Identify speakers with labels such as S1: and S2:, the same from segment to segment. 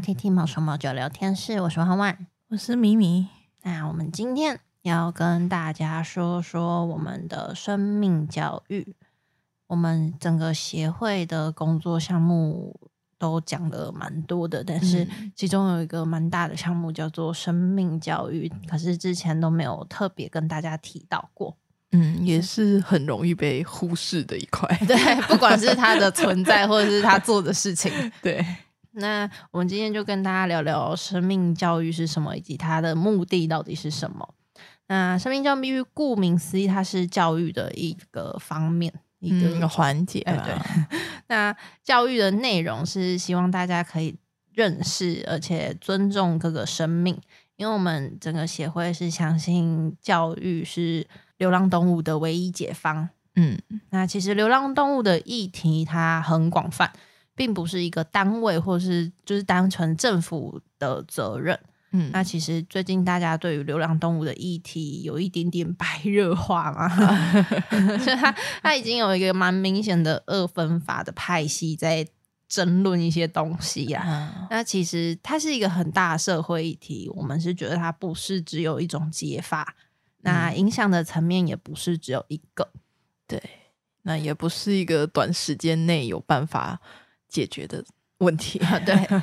S1: RTT 毛手毛脚聊天室，我是万万，
S2: 我是米米。
S1: 那我们今天要跟大家说说我们的生命教育。我们整个协会的工作项目都讲了蛮多的，但是其中有一个蛮大的项目叫做生命教育，可是之前都没有特别跟大家提到过。
S2: 嗯，也是很容易被忽视的一块。
S1: 对，不管是它的存在，或者是他做的事情。
S2: 对，
S1: 那我们今天就跟大家聊聊生命教育是什么，以及它的目的到底是什么。那生命教育顾名思义，它是教育的一个方面，一个、
S2: 嗯、环节。
S1: 哎，对。那教育的内容是希望大家可以认识，而且尊重各个生命，因为我们整个协会是相信教育是。流浪动物的唯一解方。嗯，那其实流浪动物的议题它很广泛，并不是一个单位或是就是单纯政府的责任。嗯，那其实最近大家对于流浪动物的议题有一点点白热化嘛，所以它它已经有一个蛮明显的二分法的派系在争论一些东西呀、啊。嗯、那其实它是一个很大的社会议题，我们是觉得它不是只有一种解法。那影响的层面也不是只有一个，
S2: 对，那也不是一个短时间内有办法解决的问题。
S1: 对，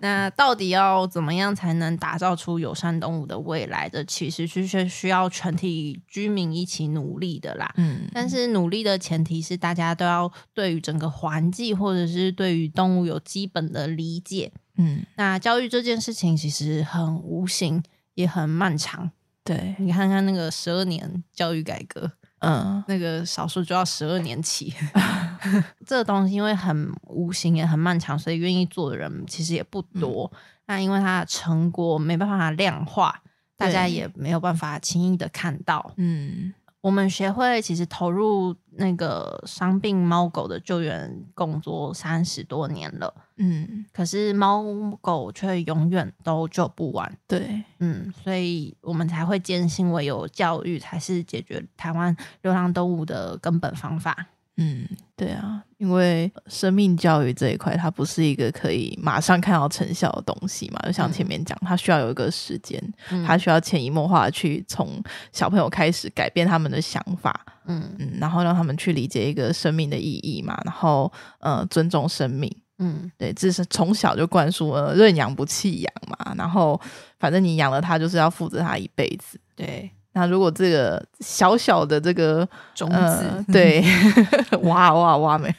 S1: 那到底要怎么样才能打造出友善动物的未来的？其实是需要全体居民一起努力的啦。嗯，但是努力的前提是大家都要对于整个环境或者是对于动物有基本的理解。嗯，那教育这件事情其实很无形，也很漫长。对，你看看那个十二年教育改革，嗯，那个少数就要十二年起，这个东西因为很无形也很漫长，所以愿意做的人其实也不多。嗯、那因为它的成果没办法量化，大家也没有办法轻易的看到，嗯。我们协会其实投入那个伤病猫狗的救援工作三十多年了，嗯，可是猫狗却永远都救不完，
S2: 对，
S1: 嗯，所以我们才会坚信唯有教育才是解决台湾流浪动物的根本方法。
S2: 嗯，对啊，因为生命教育这一块，它不是一个可以马上看到成效的东西嘛。就像前面讲，它需要有一个时间，嗯、它需要潜移默化去从小朋友开始改变他们的想法，嗯。嗯，然后让他们去理解一个生命的意义嘛，然后呃尊重生命，嗯，对，这是从小就灌输呃认养不弃养嘛，然后反正你养了它就是要负责它一辈子，
S1: 对。
S2: 那如果这个小小的这个
S1: 种子，呃、
S2: 对，哇哇哇没，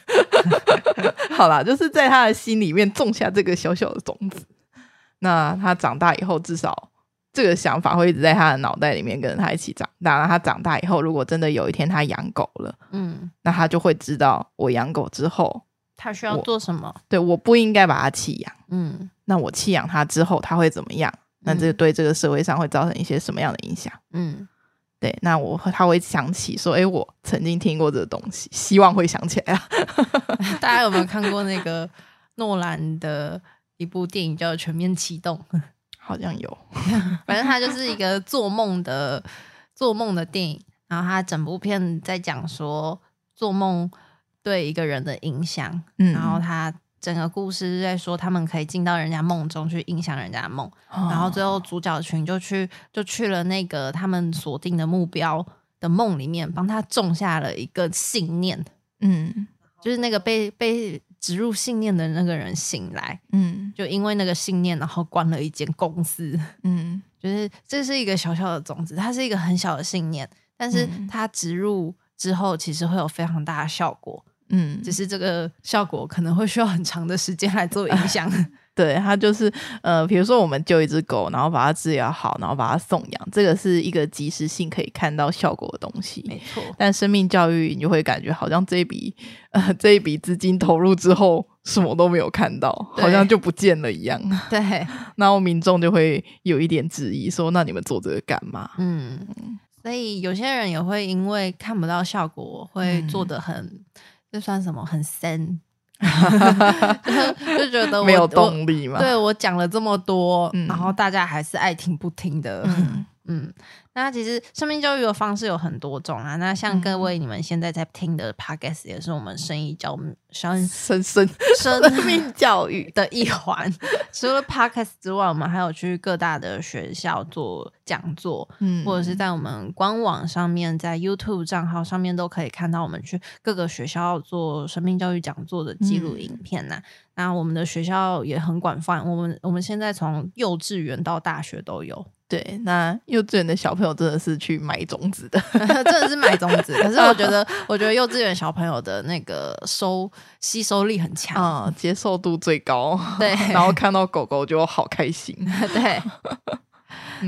S2: 好啦，就是在他的心里面种下这个小小的种子。那他长大以后，至少这个想法会一直在他的脑袋里面，跟着他一起长大。那他长大以后，如果真的有一天他养狗了，嗯，那他就会知道，我养狗之后，
S1: 他需要做什么？
S2: 对，我不应该把它弃养。嗯，那我弃养它之后，他会怎么样？那这对这个社会上会造成一些什么样的影响？嗯，对，那我他会想起说，哎，我曾经听过这个东西，希望会想起来啊。
S1: 大家有没有看过那个诺兰的一部电影叫《全面启动》？
S2: 好像有，
S1: 反正它就是一个做梦的做梦的电影，然后他整部片在讲说做梦对一个人的影响，嗯，然后他。整个故事是在说，他们可以进到人家梦中去影响人家的梦，哦、然后最后主角群就去就去了那个他们锁定的目标的梦里面，帮他种下了一个信念。嗯，就是那个被被植入信念的那个人醒来，嗯，就因为那个信念，然后关了一间公司。嗯，就是这是一个小小的种子，它是一个很小的信念，但是它植入之后，其实会有非常大的效果。嗯，只是这个效果可能会需要很长的时间来做影响。
S2: 对，它就是呃，比如说我们救一只狗，然后把它治疗好，然后把它送养，这个是一个及时性可以看到效果的东西。
S1: 没错。
S2: 但生命教育，你就会感觉好像这一笔呃这一笔资金投入之后，什么都没有看到，好像就不见了一样。
S1: 对。
S2: 然后民众就会有一点质疑，说：“那你们做这个干嘛？”
S1: 嗯。所以有些人也会因为看不到效果，会做的很。嗯这算什么？很深，就觉得我
S2: 没有动力嘛。
S1: 对，我讲了这么多，嗯、然后大家还是爱听不听的。嗯，嗯，那其实生命教育的方式有很多种啊。那像各位你们现在在听的 Podcast 也是我们生意教生
S2: 生生
S1: 生命教育的一环。除了 Podcast 之外，我们还有去各大的学校做讲座，嗯，或者是在我们官网上面，在 YouTube 账号上面都可以看到我们去各个学校做生命教育讲座的记录影片呐、啊。嗯、那我们的学校也很广泛，我们我们现在从幼稚园到大学都有。
S2: 对，那幼稚园的小朋友真的是去买种子的，
S1: 真的是买种子。可是我觉得，我觉得幼稚园小朋友的那个收吸收力很强，
S2: 嗯，接受度最高。
S1: 对，
S2: 然后看到狗狗就好开心。
S1: 对，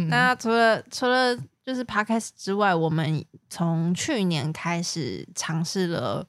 S1: 那除了除了就是 Podcast 之外，我们从去年开始尝试了。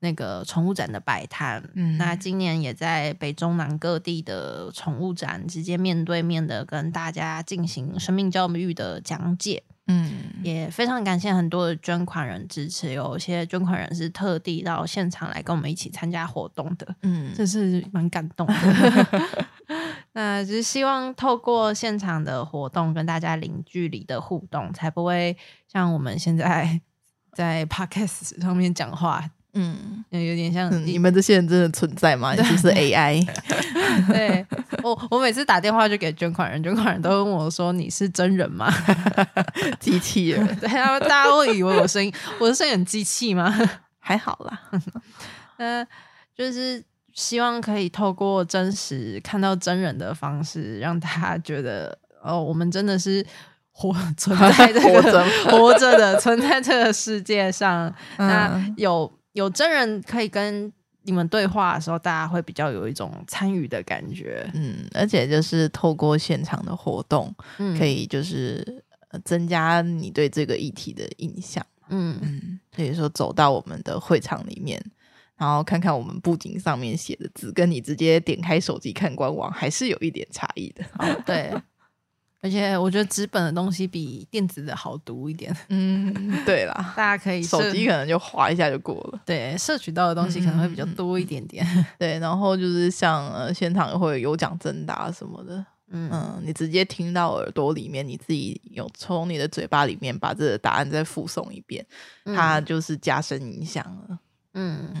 S1: 那个宠物展的摆摊，嗯，那今年也在北中南各地的宠物展，直接面对面的跟大家进行生命教育的讲解，嗯，也非常感谢很多的捐款人支持，有些捐款人是特地到现场来跟我们一起参加活动的，嗯，这是蛮感动的。那只是希望透过现场的活动跟大家零距离的互动，才不会像我们现在在 Podcast 上面讲话。嗯，有点像、
S2: 嗯、你们这些人真的存在吗？就对是 AI。
S1: 对，我我每次打电话就给捐款人，捐款人都问我说：“你是真人吗？”
S2: 机器人。
S1: 对，大家会以为我声音，我的声音很机器吗？
S2: 还好啦。
S1: 嗯，就是希望可以透过真实看到真人的方式，让他觉得哦，我们真的是活存在这个活着活着的，存在这个世界上。嗯、那有。有真人可以跟你们对话的时候，大家会比较有一种参与的感觉。
S2: 嗯，而且就是透过现场的活动，嗯、可以就是增加你对这个议题的印象。嗯嗯，所以说走到我们的会场里面，然后看看我们布景上面写的字，跟你直接点开手机看官网，还是有一点差异的。
S1: 哦，对。而且我觉得纸本的东西比电子的好读一点。嗯，
S2: 对啦，
S1: 大家可以
S2: 手机可能就划一下就过了。
S1: 对，摄取到的东西可能会比较多一点点。
S2: 嗯、对，然后就是像呃现场会有奖征答什么的。嗯嗯，你直接听到耳朵里面，你自己有从你的嘴巴里面把这个答案再复诵一遍，嗯、它就是加深影响了。嗯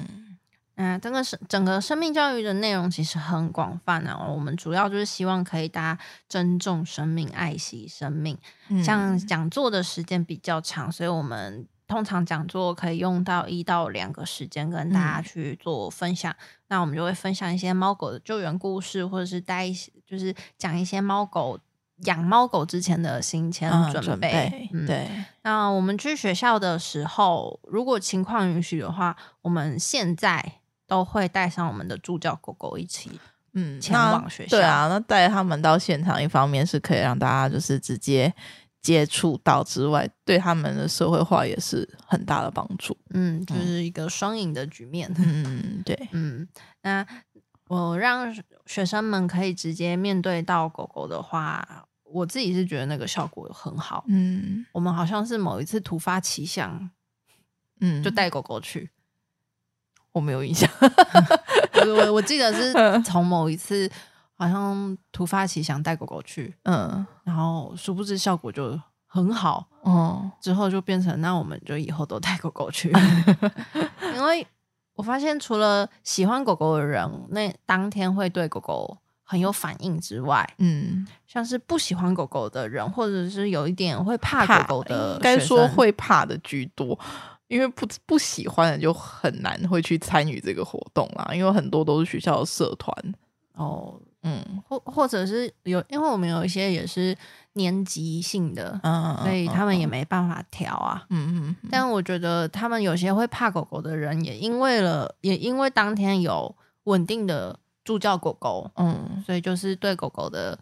S2: 嗯。
S1: 嗯，整个生整个生命教育的内容其实很广泛啊。我们主要就是希望可以大家尊重生命、爱惜生命。嗯、像讲座的时间比较长，所以我们通常讲座可以用到一到两个时间跟大家去做分享。嗯、那我们就会分享一些猫狗的救援故事，或者是带一些，就是讲一些猫狗养猫狗之前的行前准备。嗯、准备嗯、对。那我们去学校的时候，如果情况允许的话，我们现在。都会带上我们的助教狗狗一起，嗯，前往学校。
S2: 对啊，那带他们到现场，一方面是可以让大家就是直接接触到之外，对他们的社会化也是很大的帮助。
S1: 嗯，就是一个双赢的局面。
S2: 嗯，对，
S1: 嗯，那我让学生们可以直接面对到狗狗的话，我自己是觉得那个效果很好。嗯，我们好像是某一次突发奇想，嗯，就带狗狗去。
S2: 我没有印象，
S1: 我我记得是 从某一次好像突发奇想带狗狗去，嗯，然后殊不知效果就很好，嗯，之后就变成那我们就以后都带狗狗去，因为我发现除了喜欢狗狗的人，那当天会对狗狗很有反应之外，嗯，像是不喜欢狗狗的人，或者是有一点会怕狗狗的，
S2: 该说会怕的居多。因为不不喜欢的就很难会去参与这个活动啦，因为很多都是学校的社团
S1: 哦，嗯，或或者是有，因为我们有一些也是年级性的，嗯，所以他们也没办法调啊，嗯嗯。嗯，但我觉得他们有些会怕狗狗的人，也因为了，也因为当天有稳定的助教狗狗，嗯，所以就是对狗狗的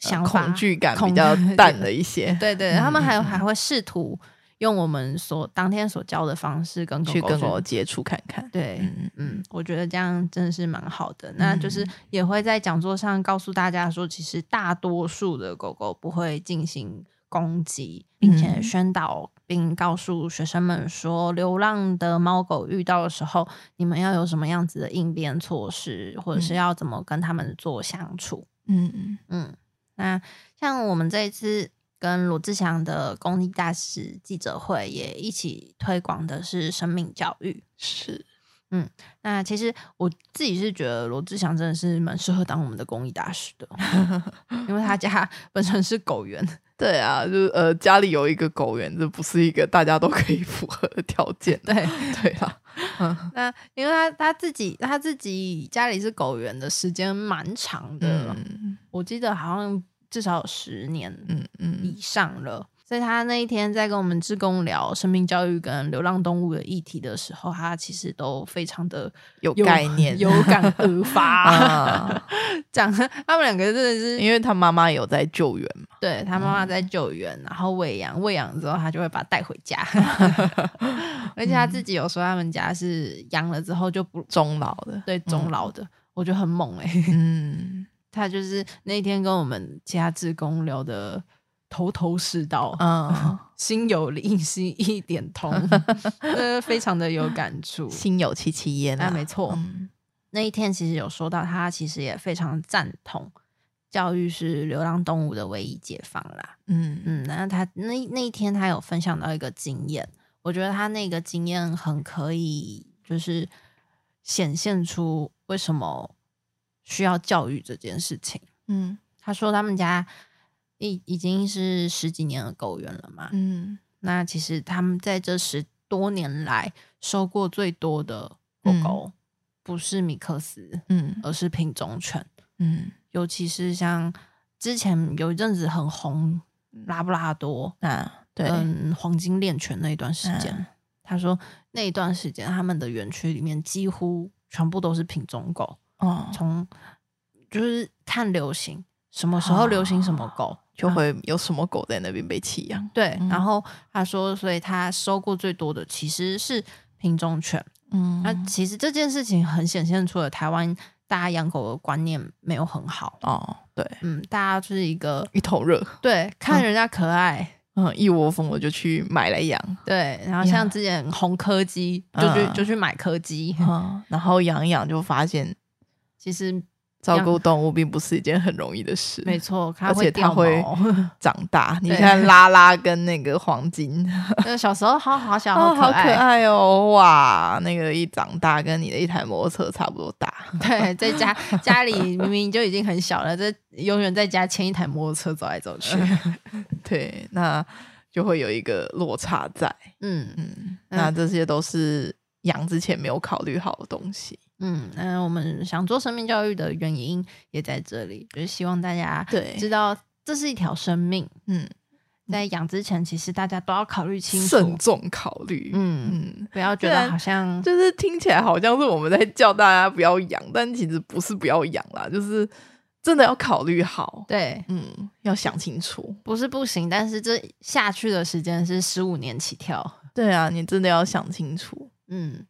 S1: 想法、
S2: 恐惧感比较淡了一些。
S1: 对，对对，他们还还会试图。用我们所当天所教的方式跟狗狗去
S2: 跟狗接触看看，
S1: 对，嗯嗯，我觉得这样真的是蛮好的。嗯、那就是也会在讲座上告诉大家说，其实大多数的狗狗不会进行攻击，并且宣导并告诉学生们说，流浪的猫狗遇到的时候，你们要有什么样子的应变措施，或者是要怎么跟他们做相处。嗯嗯嗯。那像我们这一次。跟罗志祥的公益大使记者会也一起推广的是生命教育。
S2: 是，
S1: 嗯，那其实我自己是觉得罗志祥真的是蛮适合当我们的公益大使的，因为他家 本身是狗园。
S2: 对啊，就是呃，家里有一个狗园，这不是一个大家都可以符合的条件。
S1: 对
S2: 对啊，
S1: 嗯，那因为他他自己他自己家里是狗园的时间蛮长的，嗯，我记得好像至少有十年，嗯嗯。以上了。所以他那一天在跟我们志工聊生命教育跟流浪动物的议题的时候，他其实都非常的
S2: 有概念，
S1: 有感而发 讲他们两个真的是，
S2: 因为他妈妈有在救援嘛，
S1: 对他妈妈在救援，然后喂养，喂养之后他就会把它带回家，而且他自己有说他们家是养了之后就不
S2: 终老的，
S1: 对终老的，我觉得很猛哎、欸，嗯，他就是那一天跟我们其他志工聊的。头头是道，嗯，心有灵犀一点通，呃，非常的有感触，
S2: 心有戚戚焉啊，
S1: 没错。嗯，那一天其实有说到，他其实也非常赞同教育是流浪动物的唯一解放啦。嗯嗯，然后他那那一天他有分享到一个经验，我觉得他那个经验很可以，就是显现出为什么需要教育这件事情。嗯，他说他们家。已已经是十几年的狗园了嘛，嗯，那其实他们在这十多年来收过最多的狗狗，嗯、不是米克斯，嗯，而是品种犬，嗯，尤其是像之前有一阵子很红拉布拉多啊，对，嗯，黄金猎犬那一段时间，啊、他说那一段时间他们的园区里面几乎全部都是品种狗，哦，从就是看流行什么时候流行什么狗。哦
S2: 就会有什么狗在那边被弃养，
S1: 对。嗯、然后他说，所以他收过最多的其实是品种犬。嗯，那其实这件事情很显现出了台湾大家养狗的观念没有很好
S2: 哦。对，
S1: 嗯，大家就是一个
S2: 一头热，
S1: 对，看人家可爱，
S2: 嗯，嗯，一窝蜂的就去买来养。
S1: 对，然后像之前红柯基，就去、嗯、就去买柯基，
S2: 嗯，然后养一养就发现
S1: 其实。
S2: 照顾动物并不是一件很容易的事，
S1: 没错，
S2: 而且它会 长大。你看拉拉跟那个黄金，
S1: 小时候好好小，好可爱，
S2: 好可爱哦！哇，那个一长大，跟你的一台摩托车差不多大。
S1: 对，在家家里明明就已经很小了，这永远在家牵一台摩托车走来走去。
S2: 对，那就会有一个落差在。嗯嗯，那这些都是养之前没有考虑好的东西。
S1: 嗯，那我们想做生命教育的原因也在这里，就是希望大家对知道这是一条生命。嗯，在养之前，其实大家都要考虑清楚，
S2: 慎重考虑。嗯
S1: 嗯，不要觉得好像
S2: 就是听起来好像是我们在叫大家不要养，但其实不是不要养啦，就是真的要考虑好。
S1: 对，
S2: 嗯，要想清楚，
S1: 不是不行，但是这下去的时间是十五年起跳。
S2: 对啊，你真的要想清楚。
S1: 嗯。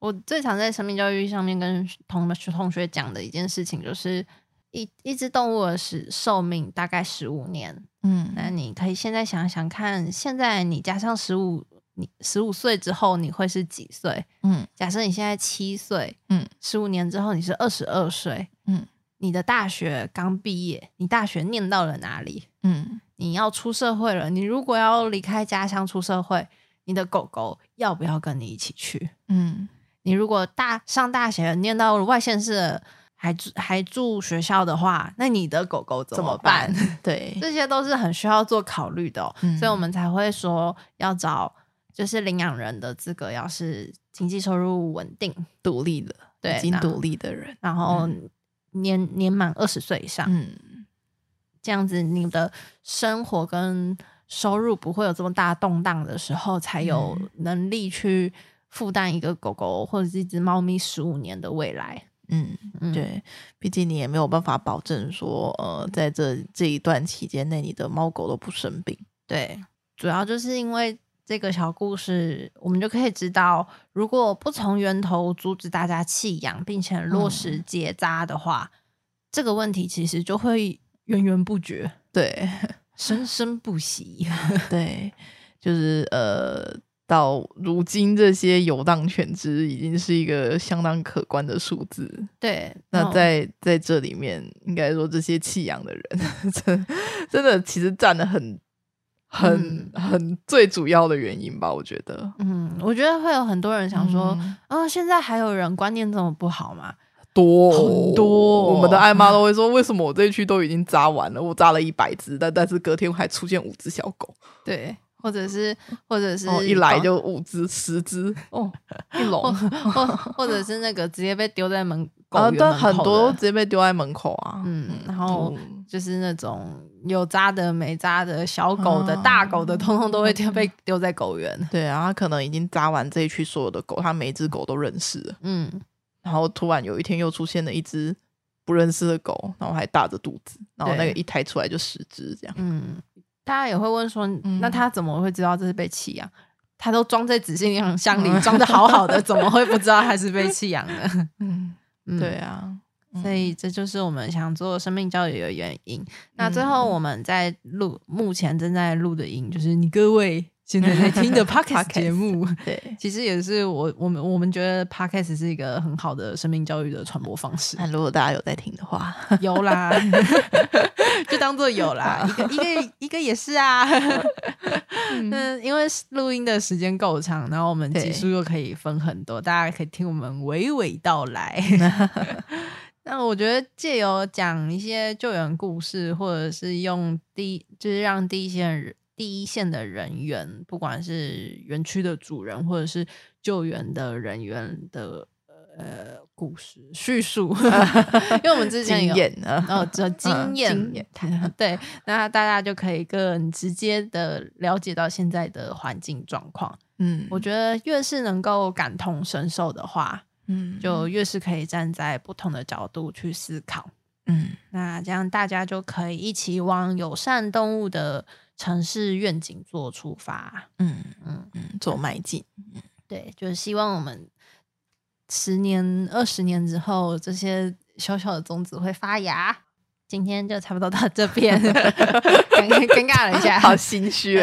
S1: 我最常在生命教育上面跟同同学讲的一件事情，就是一一只动物的寿命大概十五年。嗯，那你可以现在想想看，现在你加上十五，你十五岁之后你会是几岁？嗯，假设你现在七岁，嗯，十五年之后你是二十二岁，嗯，你的大学刚毕业，你大学念到了哪里？嗯，你要出社会了，你如果要离开家乡出社会，你的狗狗要不要跟你一起去？嗯。你如果大上大学念到外县市，还住还住学校的话，那你的狗狗怎么办？
S2: 怎么办？对，
S1: 这些都是很需要做考虑的哦，嗯，所以我们才会说要找就是领养人的资格，要是经济收入稳定、
S2: 独立的，
S1: 对，
S2: 已经独立的人，
S1: 然后年年满二十岁以上，嗯，这样子你的生活跟收入不会有这么大动荡的时候，才有能力去。负担一个狗狗或者是一只猫咪十五年的未来，
S2: 嗯，对，毕竟你也没有办法保证说，呃，在这这一段期间内，你的猫狗都不生病。
S1: 对，主要就是因为这个小故事，我们就可以知道，如果不从源头阻止大家弃养，并且落实结扎的话，嗯，这个问题其实就会源源不绝，
S2: 对，
S1: 生生不息，
S2: 对，就是呃。到如今，这些游荡犬只已经是一个相当可观的数字。
S1: 对，
S2: 那在在这里面，应该说这些弃养的人，真真的其实占了很很很最主要的原因吧，我觉得。
S1: 嗯，我觉得会有很多人想说，嗯、哦，现在还有人观念这么不好吗？
S2: 多
S1: 很多，
S2: 我们的爱妈都会说，为什么我这一区都已经扎完了，我扎了一百只，但但是隔天还出现五只小狗。
S1: 对，或者是或者是、
S2: 哦、一来就五只十只哦，一笼，
S1: 或或者是那个直接被丢在门口
S2: 啊，对，很多直接被丢在门口啊，
S1: 嗯，然后就是那种有扎的没扎的小狗的、嗯、大狗的，通通都会丢被 丢在狗园。
S2: 对啊，他可能已经扎完这一区所有的狗，他每一只狗都认识了，嗯。然后突然有一天又出现了一只不认识的狗，然后还大着肚子，然后那个一抬出来就十只这样。
S1: 嗯，大家也会问说，嗯、那他怎么会知道这是被弃养？他都装在纸箱箱里，装的好好的，怎么会不知道他是被弃养的？
S2: 嗯，对啊，
S1: 所以这就是我们想做生命教育的原因。嗯、那最后我们在录，目前正在录的音，就是你各位。现在在听的 podcast 节目，对，其实也是我我们我们觉得 podcast 是一个很好的生命教育的传播方式。
S2: 那如果大家有在听的话，
S1: 有啦，就当做有啦，一个一个一个也是啊。嗯，因为录音的时间够长，然后我们集数又可以分很多，大家可以听我们娓娓道来。那我觉得借由讲一些救援故事，或者是用第就是让第一线人。第一线的人员，不管是园区的主人，或者是救援的人员的呃故事 叙述，因为我们之前有经验啊，哦，这经验，经验。对，那大家就可以更直接的了解到现在的环境状况。嗯，我觉得越是能够感同身受的话，嗯，就越是可以站在不同的角度去思考。嗯，那这样大家就可以一起往友善动物的。城市愿景做出发，嗯嗯嗯，做迈进，嗯，对，就是希望我们十年、二十年之后，这些小小的种子会发芽。今天就差不多到这边，尴尴尬了一下，
S2: 好心虚，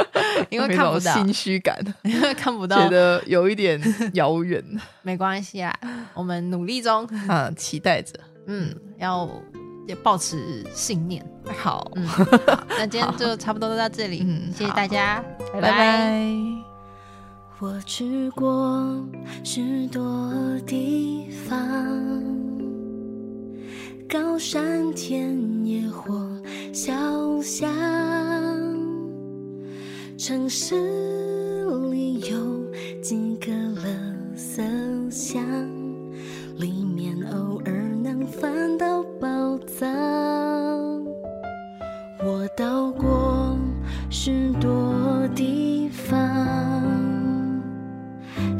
S1: 因为看不到，
S2: 心虚感，
S1: 因为看不到，
S2: 觉得有一点遥远。
S1: 没关系啊，我们努力中，
S2: 啊，期待着，
S1: 嗯，要。也保持信念，
S2: 好，
S1: 嗯，好，那今天就差不多都到这里，嗯，谢谢大家，拜拜。拜拜。我去过许多地方，高山田野或小巷，城市里有几个冷色香，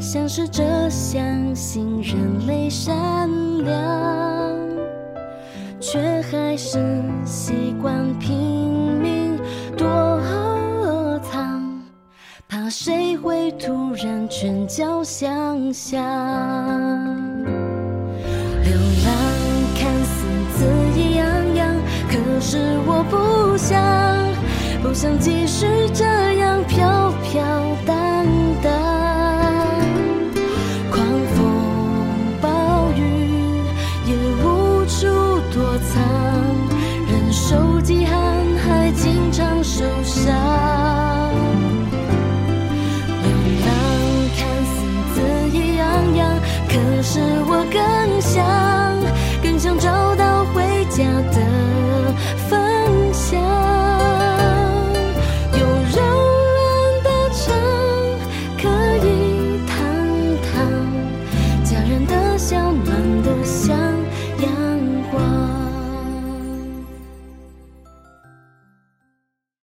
S1: 像是这相信人类善良，却还是习惯拼命躲藏，怕谁会突然拳脚相向。流浪看似恣意洋洋，可是我不想，不想继续这样飘飘忍受饥寒还经常受伤。